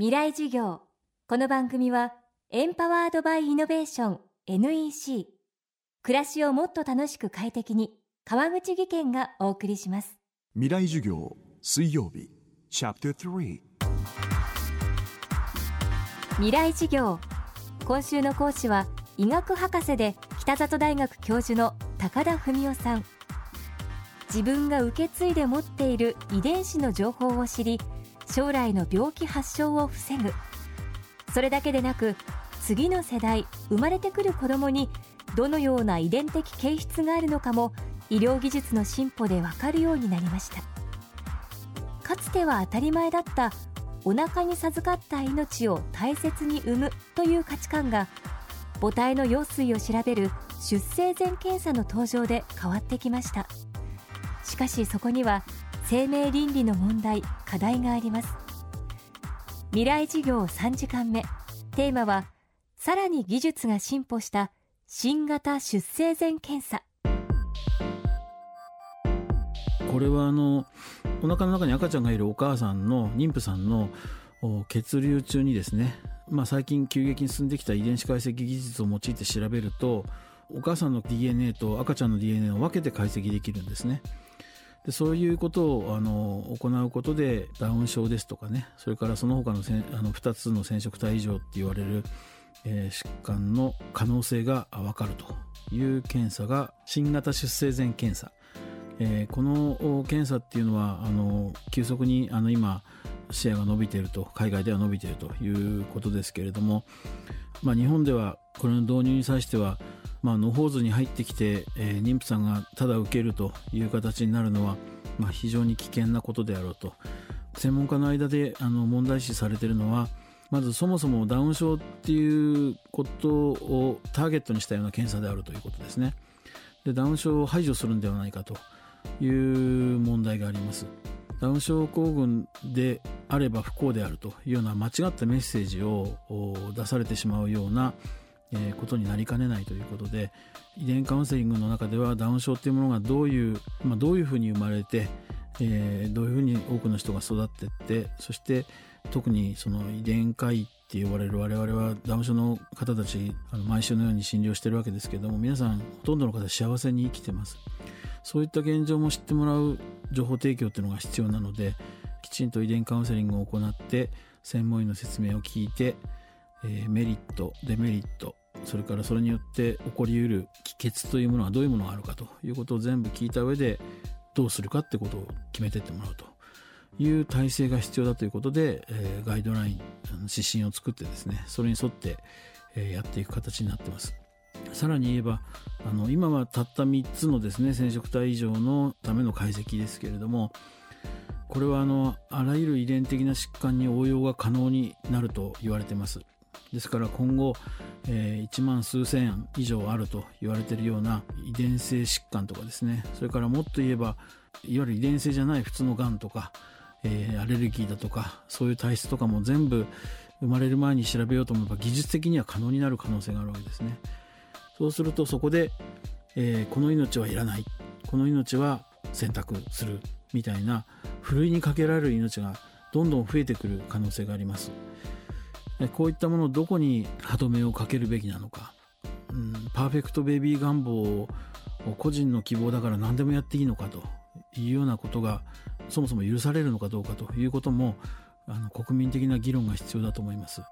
未来授業。この番組はエンパワードバイイノベーション NEC 暮らしをもっと楽しく快適に川口義賢がお送りします。未来授業水曜日チャプター3未来授業。今週の講師は医学博士で北里大学教授の高田文夫さん。自分が受け継いで持っている遺伝子の情報を知り将来の病気発症を防ぐ。それだけでなく次の世代生まれてくる子どもにどのような遺伝的形質があるのかも医療技術の進歩でわかるようになりました。かつては当たり前だったお腹に授かった命を大切に産むという価値観が母体の羊水を調べる出生前検査の登場で変わってきました。しかしそこには生命倫理の問題課題があります。未来事業3時間目。テーマはさらに技術が進歩した新型出生前検査。これはあのお腹の中に赤ちゃんがいるお母さんの妊婦さんの血流中にですね、まあ、最近急激に進んできた遺伝子解析技術を用いて調べるとお母さんの DNA と赤ちゃんの DNA を分けて解析できるんですね。でそういうことをあの行うことでダウン症ですとかねそれからその他のせあの2つの染色体異常って言われる、えー、疾患の可能性が分かるという検査が新型出生前検査、えー、この検査っていうのはあの急速にあの今シェアが伸びていると海外では伸びているということですけれども、まあ、日本ではこれの導入に際してはまあ、野放図に入ってきて、えー、妊婦さんがただ受けるという形になるのは、まあ、非常に危険なことであろうと。専門家の間であの問題視されているのはまずそもそもダウン症っていうことをターゲットにしたような検査であるということですね。でダウン症を排除するんではないかという問題があります。ダウン症候群であれば不幸であるというような間違ったメッセージを出されてしまうようなえことになりかねないということで遺伝カウンセリングの中ではダウン症っていうものがどういう、まあ、どういうふうに生まれて、えー、どういうふうに多くの人が育ってってそして特にその遺伝科医って呼ばれる我々はダウン症の方たちあの毎週のように診療してるわけですけども皆さんほとんどの方幸せに生きてます。そういった現状も知ってもらう情報提供っていうのが必要なのできちんと遺伝カウンセリングを行って専門医の説明を聞いて、えー、メリットデメリットそれからそれによって起こりうる気血というものはどういうものがあるかということを全部聞いた上でどうするかってことを決めてってもらうという体制が必要だということで、えー、ガイドライン指針を作ってですねそれに沿って、えー、やっていく形になってます。さらに言えばあの今はたった3つのですね染色体異常のための解析ですけれどもこれはあのあらゆる遺伝的な疾患に応用が可能になると言われてます。ですから今後、えー、1万数千以上あると言われているような遺伝性疾患とかですね。それからもっと言えばいわゆる遺伝性じゃない普通のがんとか、えー、アレルギーだとかそういう体質とかも全部生まれる前に調べようと思えば技術的には可能になる可能性があるわけですね。そうするとそこで、えー、この命はいらない。この命は選択するみたいなふるいにかけられる命がどんどん増えてくる可能性があります。こういったものをどこに歯止めをかけるべきなのか、うん、パーフェクトベイビー願望を個人の希望だから何でもやっていいのかというようなことがそもそも許されるのかどうかということもあの国民的な議論が必要だと思います。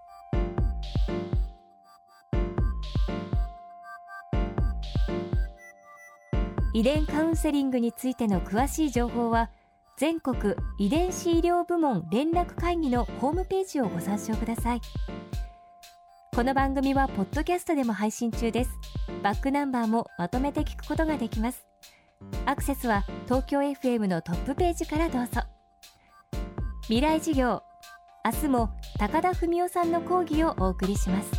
遺伝カウンセリングについての詳しい情報は全国遺伝子医療部門連絡会議のホームページをご参照ください。この番組はポッドキャストでも配信中です。バックナンバーもまとめて聞くことができます。アクセスは東京 FM のトップページからどうぞ。未来事業明日も高田文夫さんの講義をお送りします。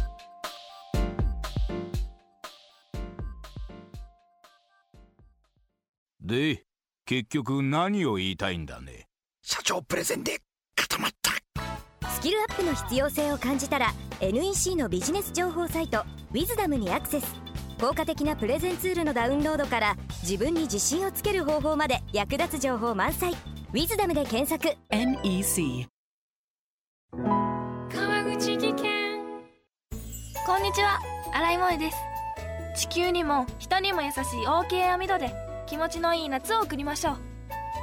で結局何を言いたいんだね。社長プレゼンで固まった。スキルアップの必要性を感じたら NEC のビジネス情報サイト「ウィズダムにアクセス。効果的なプレゼンツールのダウンロードから自分に自信をつける方法まで役立つ情報満載「ウィズダムで検索。NEC 川口技研。こんにちは。新井萌です。地球にも人にも優しい OK 網戸で気持ちのいい夏を送りましょう。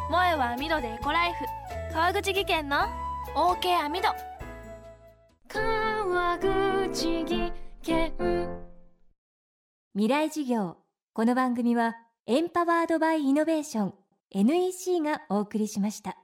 萌えは網戸でエコライフ。川口技研の OK 網戸。川口技研。未来事業。この番組はエンパワードバイイノベーション。NEC がお送りしました。